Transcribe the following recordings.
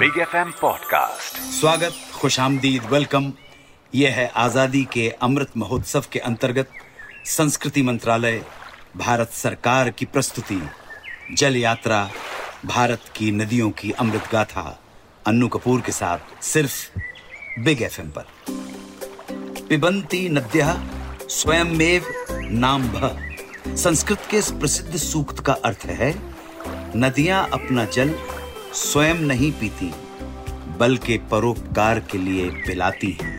Big F M podcast स्वागत खुश आमदीद वेलकम यह है आज़ादी के अमृत महोत्सव के अंतर्गत संस्कृति मंत्रालय, भारत सरकार की प्रस्तुति, जल यात्रा, भारत की नदियों की अमृत गाथा, अन्नू कपूर के साथ सिर्फ़ बिग एफ़ पर। पिबंती नद्या स्वयंमेव नाम भ संस्कृत के इस प्रसिद्ध सूक्त का अर्थ है, नदियाँ अपना जल स्वयं नहीं पीती, बल्कि परोपकार के लिए पिलाती हैं।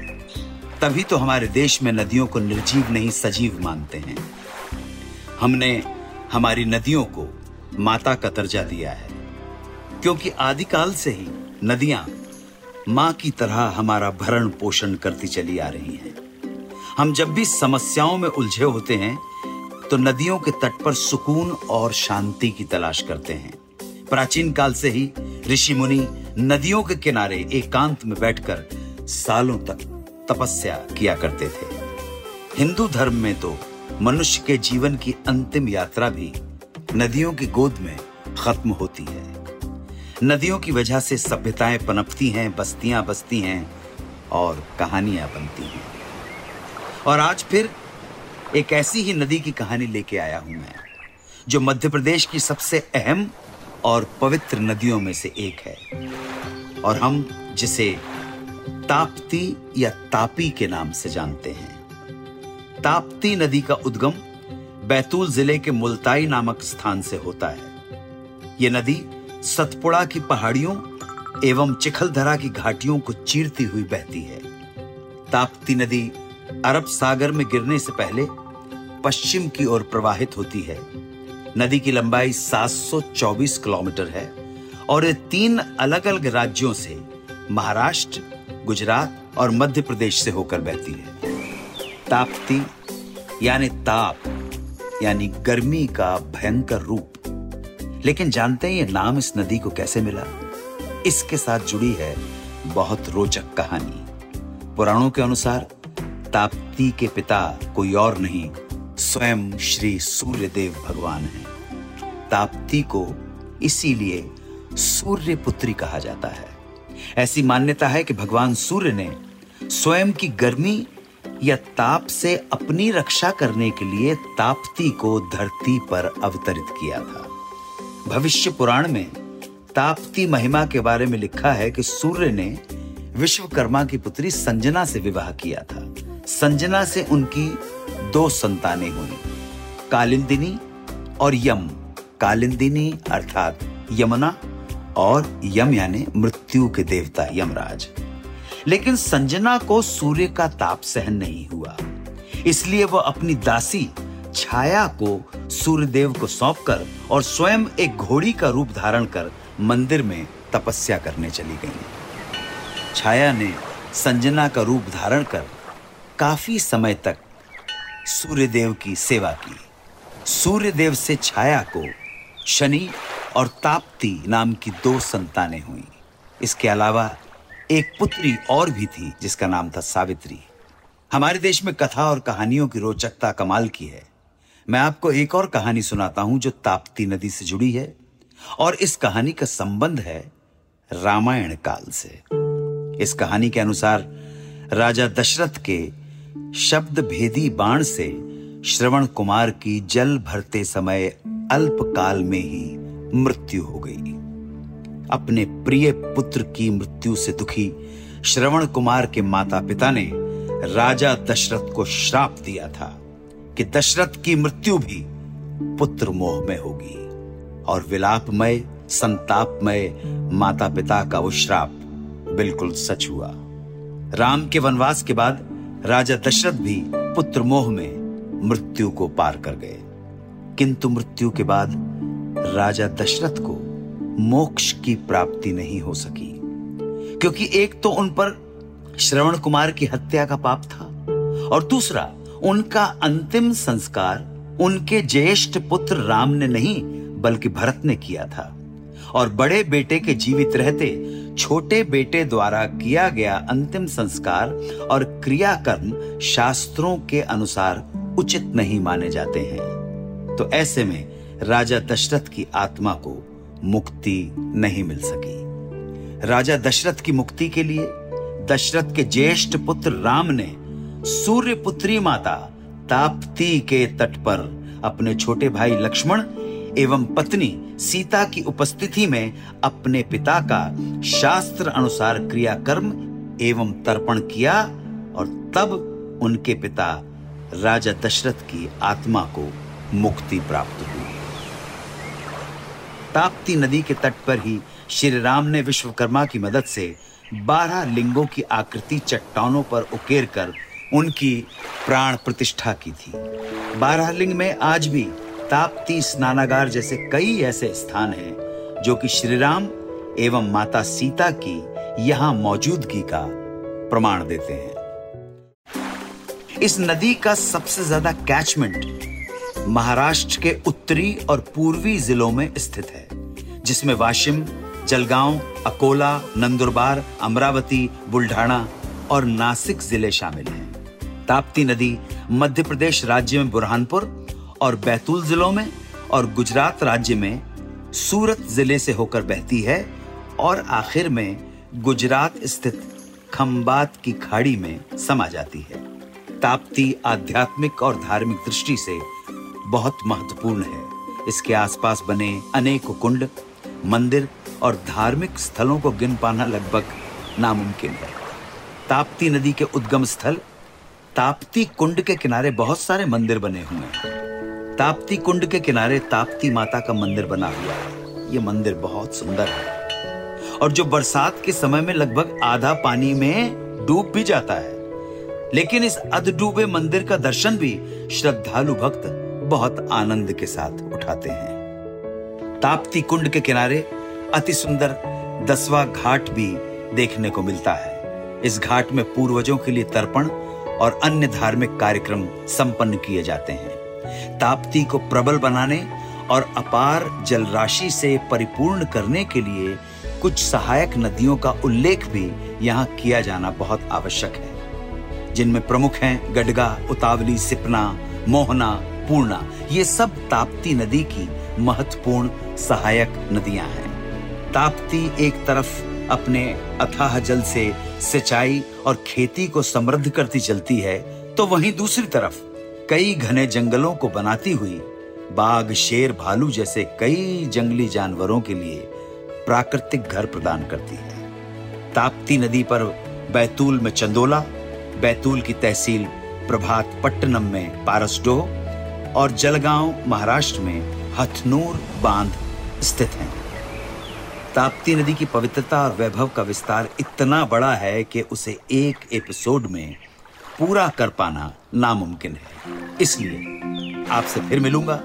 तभी तो हमारे देश में नदियों को निर्जीव नहीं सजीव मानते हैं। हमने हमारी नदियों को माता का दर्जा दिया है, क्योंकि आदिकाल से ही नदियाँ माँ की तरह हमारा भरण पोषण करती चली आ रही हैं। हम जब भी समस्याओं में उलझे होते हैं तो नदियों के तट पर सुकून और शांति की तलाश करते हैं। प्राचीन काल से ही ऋषि मुनि नदियों के किनारे एकांत में बैठकर सालों तक तपस्या किया करते थे। हिंदू धर्म में तो मनुष्य के जीवन की अंतिम यात्रा भी नदियों की गोद में खत्म होती है। नदियों की वजह से सभ्यताएँ पनपती हैं, बस्तियाँ बसती हैं और कहानियाँ बनती हैं। और आज फिर एक ऐसी ही नदी की कहानी लेके आया हूँ मैं, जो मध्य प्रदेश की सबसे अहम और पवित्र नदियों में से एक है। और हम जिसे ताप्ती या तापी के नाम से जानते हैं। ताप्ती नदी का उद्गम बैतूल ज़िले के मुल्ताई नामक स्थान से होता है। ये नदी सतपुड़ा की पहाड़ियों एवं चिखलधरा की घाटियों को चीरती हुई बहती है। ताप्ती नदी अरब सागर में गिरने से पहले पश्चिम की ओर प्रवाहित होती है। नदी की लंबाई 724 किलोमीटर है और ये तीन अलग अलग राज्यों से महाराष्ट्र, गुजरात और मध्य प्रदेश से होकर बहती है। ताप्ती, यानी ताप, यानी गर्मी का भयंकर रूप। लेकिन जानते हैं ये नाम इस नदी को कैसे मिला? इसके साथ जुड़ी है बहुत रोचक कहानी। पुराणों के अनुसार ताप्ती के पिता कोई और नहीं स्वयं श्री सूर्य देव भगवान है। ताप्ती को इसीलिए सूर्य पुत्री कहा जाता है। ऐसी मान्यता है कि भगवान सूर्य ने स्वयं की गर्मी या ताप से अपनी रक्षा करने के लिए ताप्ती को धरती पर अवतरित किया था। भविष्य पुराण में ताप्ती महिमा के बारे में लिखा है कि सूर्य ने विश्वकर्मा की पुत्री संजना से विवाह किया था। संजना से उनकी दो संतानें हुई, कालिंदिनी और यम। कालिंदिनी अर्थात यमुना और यम यानी मृत्यु के देवता यमराज। लेकिन संजना को सूर्य का ताप सहन नहीं हुआ। इसलिए वह अपनी दासी छाया को सूर्यदेव को सौंपकर और स्वयं एक घोड़ी का रूप धारण कर मंदिर में तपस्या करने चली गई। छाया ने संजना का रूप धारण कर काफ़ी समय तक सूर्यदेव की सेवा की। सूर्यदेव से छाया को शनि और ताप्ती नाम की दो संतानें हुई। इसके अलावा एक पुत्री और भी थी, जिसका नाम था सावित्री। हमारे देश में कथा और कहानियों की रोचकता कमाल की है। मैं आपको एक और कहानी सुनाता हूँ जो ताप्ती नदी से जुड़ी है और इस कहानी का संबंध है रामायण काल से। इस कहानी के अनुसार राजा दशरथ के शब्द भेदी बाण से श्रवण कुमार की जल भरते समय अल्प काल में ही मृत्यु हो गई। अपने प्रिय पुत्र की मृत्यु से दुखी श्रवण कुमार के माता पिता ने राजा दशरथ को श्राप दिया था कि दशरथ की मृत्यु भी पुत्र मोह में होगी और विलापमय, संतापमय माता पिता का वो श्राप बिल्कुल सच हुआ। राम के वनवास के बाद राजा दशरथ भी पुत्र मोह में मृत्यु को पार कर गए। किंतु मृत्यु के बाद राजा दशरथ को मोक्ष की प्राप्ति नहीं हो सकी। क्योंकि एक तो उन पर श्रवण कुमार की हत्या का पाप था और दूसरा, उनका अंतिम संस्कार उनके ज्येष्ठ पुत्र राम ने नहीं, बल्कि भरत ने किया था। और बड़े बेटे के जीवित रहते छोटे बेटे द्वारा किया गया अंतिम संस्कार और क्रियाकर्म शास्त्रों के अनुसार उचित नहीं माने जाते हैं। तो ऐसे में राजा दशरथ की आत्मा को मुक्ति नहीं मिल सकी। राजा दशरथ की मुक्ति के लिए दशरथ के ज्येष्ठ पुत्र राम ने सूर्य पुत्री माता ताप्ती के तट पर अपने छोटे भाई लक्ष्मण एवं पत्नी सीता की उपस्थिति में अपने पिता का शास्त्र अनुसार क्रियाकर्म एवं तर्पण किया और तब उनके पिता राजा दशरथ की आत्मा को मुक्ति प्राप्त हुई। ताप्ती नदी के तट पर ही श्री राम ने विश्वकर्मा की मदद से बारह लिंगों की आकृति चट्टानों पर उकेर कर उनकी प्राण प्रतिष्ठा की थी। बारह लिंग में आज भी ताप्ती स्नानागार जैसे कई ऐसे स्थान हैं, जो कि श्री राम एवं माता सीता की यहाँ मौजूदगी का प्रमाण देते हैं। इस नदी का सबसे ज़्यादा कैचमेंट महाराष्ट्र के उत्तरी और पूर्वी जिलों में स्थित है, जिसमें वाशिम, जलगांव, अकोला, नंदुरबार, अमरावती बुल्ढाना और नासिक ज़िले शामिल हैं। ताप्ती नदी मध्य प्रदेश राज्य में बुरहानपुर और बैतूल जिलों में और गुजरात राज्य में सूरत ज़िले से होकर बहती है और आखिर में गुजरात स्थित खंबात की खाड़ी में समा जाती है। ताप्ती आध्यात्मिक और धार्मिक दृष्टि से बहुत महत्वपूर्ण है। इसके आसपास बने अनेक कुंड, मंदिर और धार्मिक स्थलों को गिन पाना लगभग नामुमकिन है। ताप्ती नदी के उद्गम स्थल, ताप्ती कुंड के किनारे बहुत सारे मंदिर बने हुए हैं। ताप्ती कुंड के किनारे ताप्ती माता का मंदिर बना हुआ है। ये मंदिर बहुत सुंदर है। और जो बरसात के समय में लगभग आधा पानी में डूब भी जाता है, लेकिन इस अधडूबे मंदिर का दर्शन भी श्रद्धालु भक्त बहुत आनंद के साथ उठाते हैं। ताप्ती कुंड के किनारे अति सुंदर दसवा घाट भी देखने को मिलता है। इस घाट में पूर्वजों के लिए तर्पण और अन्य धार्मिक कार्यक्रम संपन्न किए जाते हैं। ताप्ती को प्रबल बनाने और अपार जल राशि से परिपूर्ण करने के लिए कुछ सहायक नदियों का उल्लेख भी यहाँ किया जाना बहुत आवश्यक है, जिनमें प्रमुख हैं गडगा, उतावली, सिपना, मोहना, पूर्णा। ये सब ताप्ती नदी की महत्वपूर्ण सहायक नदियाँ हैं। ताप्ती एक तरफ़ अपने अथाह जल से सिंचाई और खेती को समृद्ध करती चलती है तो वहीं दूसरी तरफ़ कई घने जंगलों को बनाती हुई, बाघ, शेर, भालू जैसे कई जंगली जानवरों के लिए प्राकृतिक घर प्रदान करती है ताप्ती नदी पर बैतूल में चंदोला, बैतूल की तहसील प्रभात पट्टनम में पारसडोह और जलगांव, महाराष्ट्र में हथनूर बाँध स्थित हैं। ताप्ती नदी की पवित्रता और वैभव का विस्तार इतना बड़ा है कि उसे एक एपिसोड में पूरा कर पाना नामुमकिन है। इसलिए आपसे फिर मिलूँगा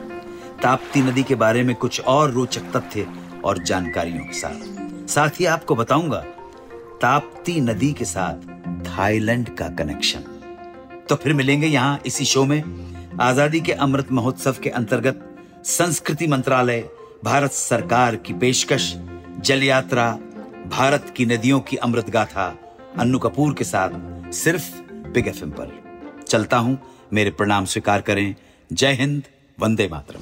ताप्ती नदी के बारे में कुछ और रोचक तथ्य और जानकारियों के साथ। साथ ही आपको बताऊँगा ताप्ती नदी के साथ थाईलैंड का कनेक्शन। तो फिर मिलेंगे यहाँ इसी शो में। आज़ादी के अमृत महोत्सव के अंतर्गत संस्कृति मंत्रालय, भारत सरकार की पेशकश, जल यात्रा, भारत की नदियों की अमृत गाथा, अन्नू कपूर के साथ सिर्फ़ बिग एफ़ पर। चलता हूँ मेरे प्रणाम स्वीकार करें। जय हिंद वंदे मातरम।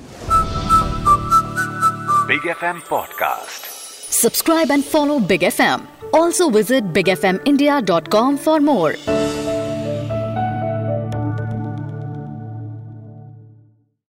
Big F M podcast subscribe and follow big F M also visit big F M India dot com for more